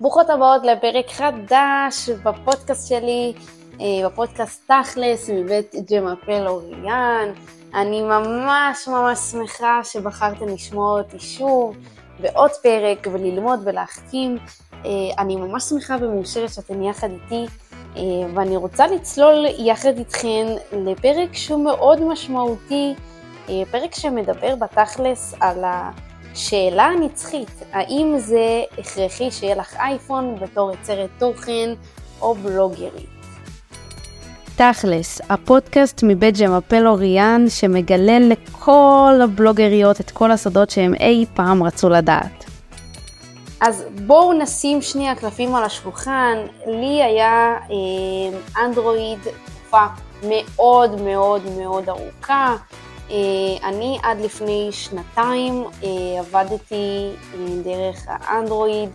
ברוכות הבאות לפרק חדש בפודקאסט שלי, אה, בפודקאסט תכלס מבית ג'מאפל אוריאן. אני ממש ממש שמחה שבחרתם לשמוע אותי שוב בעוד פרק וללמוד ולהחכים. אה, אני ממש שמחה ומאושרת שאתם יחד איתי, אה, ואני רוצה לצלול יחד איתכם לפרק שהוא מאוד משמעותי, פרק שמדבר בתכלס על ה... שאלה הנצחית, האם זה הכרחי שיהיה לך אייפון בתור יוצרת תוכן או בלוגרית? תכלס, הפודקאסט מבית ג'מפל אוריאן שמגלה לכל הבלוגריות את כל הסודות שהם אי פעם רצו לדעת. אז בואו נשים שנייה קלפים על השולחן. לי היה אה, אנדרואיד תקופה מאוד מאוד מאוד ארוכה. אה, אני עד לפני שנתיים אה, עבדתי אה, דרך האנדרואיד.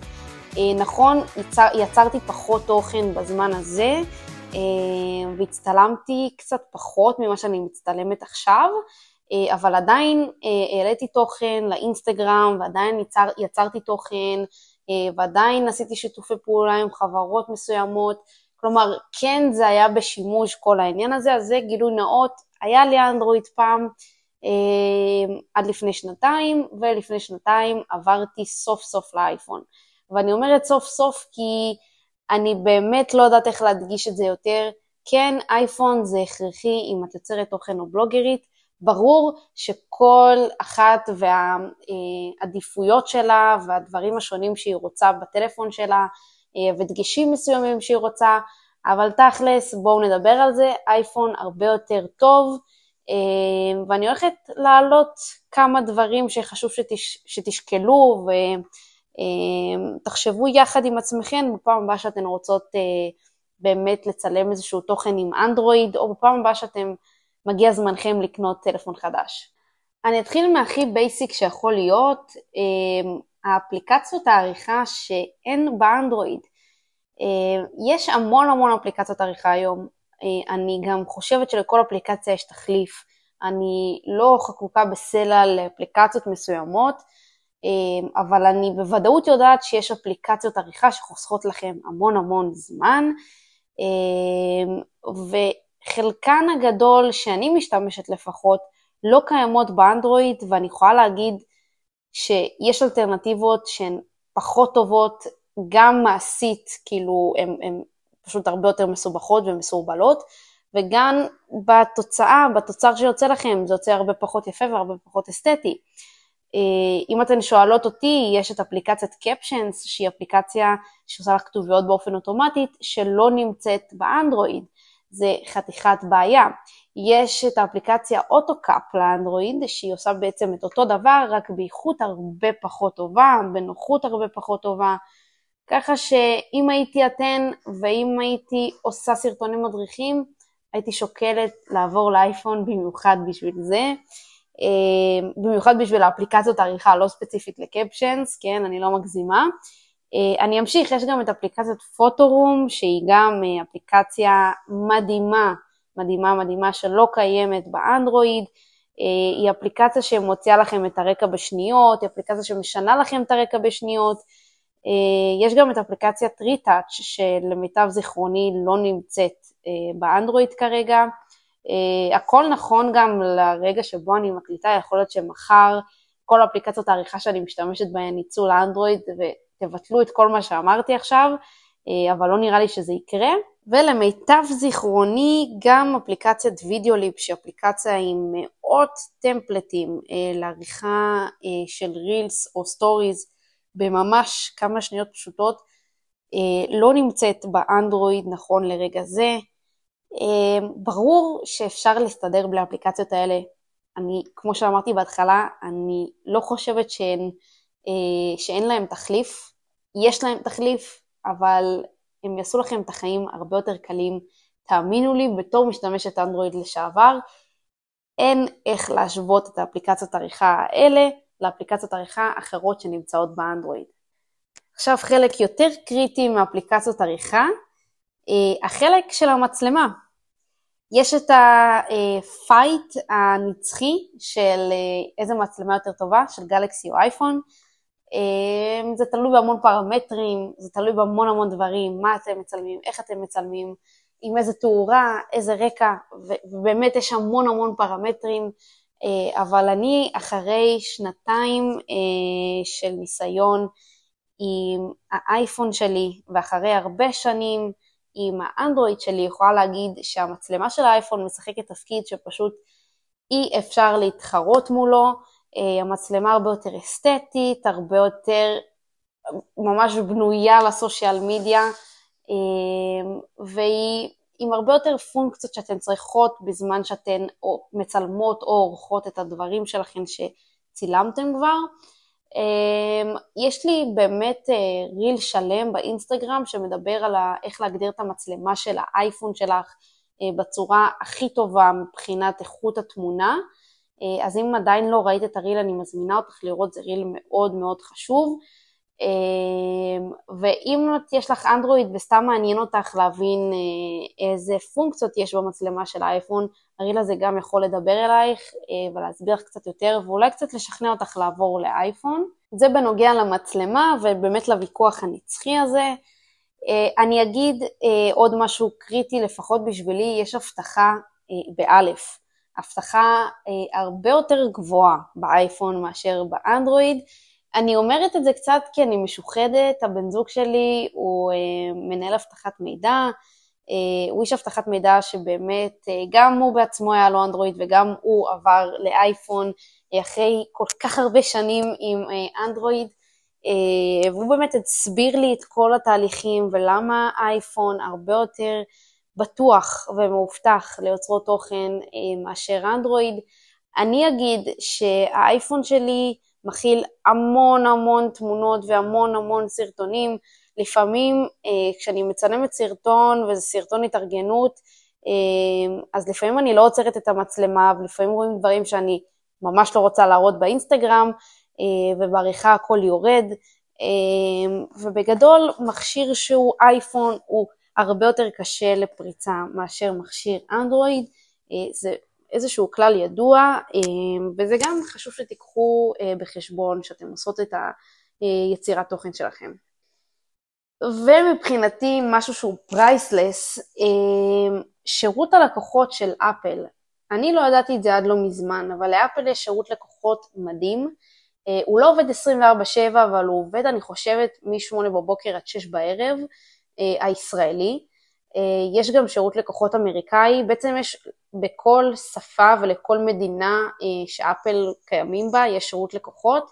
נכון, יצר, יצרתי פחות תוכן בזמן הזה, והצטלמתי קצת פחות ממה שאני מצטלמת עכשיו, אבל עדיין העליתי תוכן לאינסטגרם, ועדיין יצר, יצרתי תוכן, ועדיין עשיתי שיתופי פעולה עם חברות מסוימות. כלומר, כן זה היה בשימוש כל העניין הזה, אז זה גילוי נאות, היה לי אנדרואיד פעם אה, עד לפני שנתיים, ולפני שנתיים עברתי סוף סוף לאייפון. ואני אומרת סוף סוף כי אני באמת לא יודעת איך להדגיש את זה יותר. כן, אייפון זה הכרחי אם את יוצרת תוכן או בלוגרית. ברור שכל אחת והעדיפויות שלה והדברים השונים שהיא רוצה בטלפון שלה אה, ודגשים מסוימים שהיא רוצה, אבל תכלס, בואו נדבר על זה, אייפון הרבה יותר טוב, אה, ואני הולכת להעלות כמה דברים שחשוב שתש, שתשקלו ותחשבו אה, יחד עם עצמכם בפעם הבאה שאתן רוצות אה, באמת לצלם איזשהו תוכן עם אנדרואיד, או בפעם הבאה שאתם, מגיע זמנכם לקנות טלפון חדש. אני אתחיל מהכי בייסיק שיכול להיות, האפליקציות העריכה שאין באנדרואיד. יש המון המון אפליקציות עריכה היום, אה, אני גם חושבת שלכל אפליקציה יש תחליף. אני לא חקוקה בסלע לאפליקציות מסוימות, אה, אבל אני בוודאות יודעת שיש אפליקציות עריכה שחוסכות לכם המון המון זמן, אה, וחלקן הגדול שאני משתמשת לפחות לא קיימות באנדרואיד, ואני יכולה להגיד שיש אלטרנטיבות שהן פחות טובות, גם מעשית, כאילו, הן פשוט הרבה יותר מסובכות ומסורבלות, וגם בתוצאה, בתוצר שיוצא לכם, זה יוצא הרבה פחות יפה והרבה פחות אסתטי. אה, אם אתן שואלות אותי, יש את אפליקציית קפשנס, שהיא אפליקציה שעושה לך כתוביות באופן אוטומטית, שלא נמצאת באנדרואיד. זה חתיכת בעיה. יש את האפליקציה אוטוקאפ לאנדרואיד, שהיא עושה בעצם את אותו דבר, רק באיכות הרבה פחות טובה, בנוחות הרבה פחות טובה. ככה שאם הייתי אתן ואם הייתי עושה סרטונים מדריכים, הייתי שוקלת לעבור לאייפון במיוחד בשביל זה. אה, במיוחד בשביל האפליקציות העריכה, לא ספציפית לקפשנס, כן, אני לא מגזימה. אה, אני אמשיך, יש גם את אפליקציית פוטורום, שהיא גם אה, אפליקציה מדהימה, מדהימה מדהימה שלא קיימת באנדרואיד. היא אפליקציה שמוציאה לכם את הרקע בשניות, היא אפליקציה שמשנה לכם את הרקע בשניות. אה, יש גם את אפליקציית ריטאץ' שלמיטב זיכרוני לא נמצאת אה, באנדרואיד כרגע. אה, הכל נכון גם לרגע שבו אני מקליטה, יכול להיות שמחר כל אפליקציות העריכה שאני משתמשת בהן יצאו לאנדרואיד ותבטלו את כל מה שאמרתי עכשיו, אבל לא נראה לי שזה יקרה. ולמיטב זיכרוני גם אפליקציית Videoleap, שהיא אפליקציה עם מאות טמפלטים לעריכה של reels או stories, בממש כמה שניות פשוטות, אה, לא נמצאת באנדרואיד נכון לרגע זה. אה, ברור שאפשר להסתדר בלי האפליקציות האלה. אני, כמו שאמרתי בהתחלה, אני לא חושבת שהן, אה, שאין להם תחליף. יש להם תחליף, אבל הם יעשו לכם את החיים הרבה יותר קלים. תאמינו לי, בתור משתמשת אנדרואיד לשעבר, אין איך להשוות את האפליקציות העריכה האלה לאפליקציות עריכה אחרות שנמצאות באנדרואיד. עכשיו חלק יותר קריטי מאפליקציות עריכה, אה, החלק של המצלמה. יש את הפייט הנצחי של אה, איזה מצלמה יותר טובה, של גלקסי או אייפון. אמ, זה תלוי בהמון פרמטרים, זה תלוי בהמון המון דברים, מה אתם מצלמים, איך אתם מצלמים, עם איזה תאורה, איזה רקע, ובאמת יש המון המון פרמטרים, אה, אבל אני אחרי שנתיים אה, של ניסיון עם האייפון שלי, ואחרי הרבה שנים עם האנדרואיד שלי, יכולה להגיד שהמצלמה של האייפון משחקת תפקיד שפשוט אי אפשר להתחרות מולו, אה, המצלמה הרבה יותר אסתטית, הרבה יותר ממש בנויה לסושיאל מדיה, אה, והיא עם הרבה יותר פונקציות שאתן צריכות בזמן שאתן או מצלמות או עורכות את הדברים שלכן שצילמתם כבר. אה, יש לי באמת ריל שלם באינסטגרם שמדבר על איך להגדיר את המצלמה של האייפון שלך בצורה הכי טובה מבחינת איכות התמונה. אה, אז אם עדיין לא ראית את הריל, אני מזמינה אותך לראות, זה ריל מאוד מאוד חשוב. אה, ואם יש לך אנדרואיד וסתם מעניין אותך להבין אה, איזה פונקציות יש במצלמה של האייפון, הריל הזה גם יכול לדבר אלייך ולהסביר לך קצת יותר ואולי קצת לשכנע אותך לעבור לאייפון. זה בנוגע למצלמה ובאמת לוויכוח הנצחי הזה. אני אגיד עוד משהו קריטי לפחות בשבילי, יש הבטחה באלף. אבטחה אה, הרבה יותר גבוהה באייפון מאשר באנדרואיד. אני אומרת את זה קצת כי אני משוחדת, הבן זוג שלי הוא אה, מנהל אבטחת מידע, אה, הוא איש אבטחת מידע שבאמת אה, גם הוא בעצמו היה לו אנדרואיד וגם הוא עבר לאייפון אה, אחרי כל כך הרבה שנים עם אה, אנדרואיד. אה, והוא באמת הסביר לי את כל התהליכים ולמה אייפון הרבה יותר בטוח ומאובטח ליוצרות תוכן אה, מאשר אנדרואיד. אני אגיד שהאייפון שלי מכיל המון המון תמונות והמון המון סרטונים. לפעמים אה, כשאני מצלמת סרטון וזה סרטון התארגנות, אה, אז לפעמים אני לא עוצרת את המצלמה ולפעמים רואים דברים שאני ממש לא רוצה להראות באינסטגרם ובעריכה הכל יורד. ובגדול מכשיר שהוא אייפון הוא הרבה יותר קשה לפריצה מאשר מכשיר אנדרואיד, אה, זה איזשהו כלל ידוע, אה, וזה גם חשוב שתיקחו אה, בחשבון שאתם עושות את היצירת תוכן שלכם. ומבחינתי משהו שהוא priceless, שירות הלקוחות של אפל, אני לא ידעתי את זה עד לא מזמן, אבל לאפל יש שירות לקוחות מדהים. הוא לא עובד 24/7, אבל הוא עובד, אני חושבת, מ-8 בבוקר עד 6 בערב. אה, הישראלי. אה, יש גם שירות לקוחות אמריקאי, בעצם יש בכל שפה ולכל מדינה אה, שאפל קיימים בה, יש שירות לקוחות.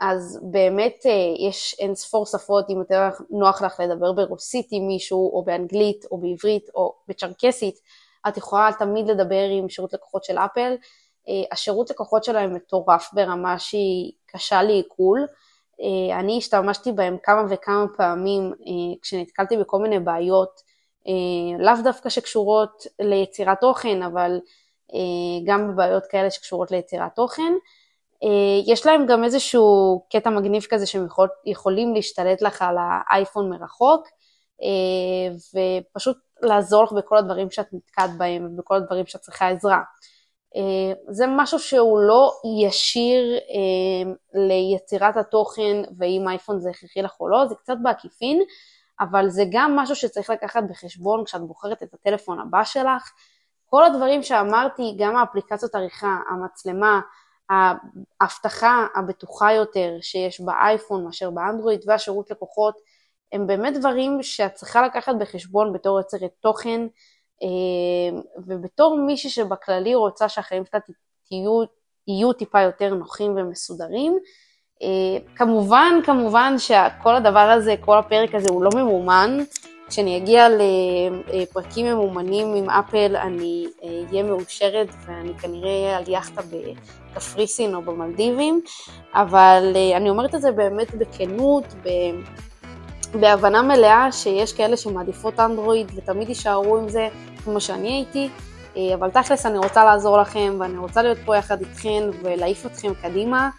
אז באמת יש אין ספור שפות, אם יותר נוח לך לדבר ברוסית עם מישהו, או באנגלית, או בעברית, או בצ'רקסית, את יכולה תמיד לדבר עם שירות לקוחות של אפל. השירות לקוחות שלהם מטורף ברמה שהיא קשה לעיכול. אה, אני השתמשתי בהם כמה וכמה פעמים אה, כשנתקלתי בכל מיני בעיות, אה, לאו דווקא שקשורות ליצירת תוכן, אבל גם בבעיות כאלה שקשורות ליצירת תוכן. יש להם גם איזשהו קטע מגניב כזה שהם יכול, יכולים להשתלט לך על האייפון מרחוק, ופשוט לעזור לך בכל הדברים שאת נתקעת בהם ובכל הדברים שאת צריכה עזרה. אה, זה משהו שהוא לא ישיר אה, ליצירת התוכן ואם אייפון זה הכרחי לך או לא, זה קצת בעקיפין, אבל זה גם משהו שצריך לקחת בחשבון כשאת בוחרת את הטלפון הבא שלך. כל הדברים שאמרתי, גם האפליקציות עריכה, המצלמה, האבטחה הבטוחה יותר שיש באייפון מאשר באנדרואיד והשירות לקוחות, הם באמת דברים שאת צריכה לקחת בחשבון בתור יוצרת תוכן. אמ, ובתור מישהי שבכללי רוצה שהחיים שלה תהיו, יהיו טיפה יותר נוחים ומסודרים, אה, כמובן, כמובן שכל הדבר הזה, כל הפרק הזה הוא לא ממומן. כשאני אגיע לפרקים ממומנים עם אפל אני אהיה מאושרת ואני כנראה אהיה על יאכטה בקפריסין או במלדיבים, אבל אה, אני אומרת את זה באמת בכנות, בהבנה מלאה שיש כאלה שמעדיפות אנדרואיד ותמיד יישארו עם זה כמו שאני הייתי, אה, אבל תכלס אני רוצה לעזור לכם ואני רוצה להיות פה יחד איתכם ולהעיף אתכם קדימה.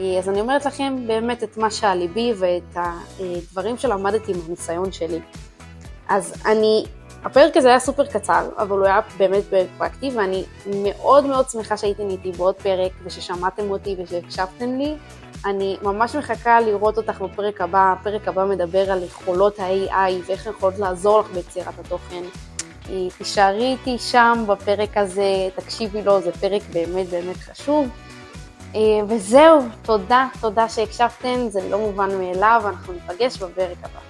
אה, אז אני אומרת לכם באמת את מה שעל ליבי ואת הדברים שלמדתי מהניסיון שלי. אז אני, הפרק הזה היה סופר קצר, אבל הוא היה באמת פרק פרקטי, ואני מאוד מאוד שמחה שהייתם איתי בעוד פרק, וששמעתם אותי ושהקשבתם לי. אני ממש מחכה לראות אותך בפרק הבא, הפרק הבא מדבר על יכולות ה-AI ואיך הן יכולות לעזור לך ביצירת התוכן. אה, תישארי איתי שם בפרק הזה, תקשיבי לו, זה פרק באמת באמת חשוב. אה, וזהו, תודה, תודה שהקשבתם, זה לא מובן מאליו, אנחנו ניפגש בפרק הבא.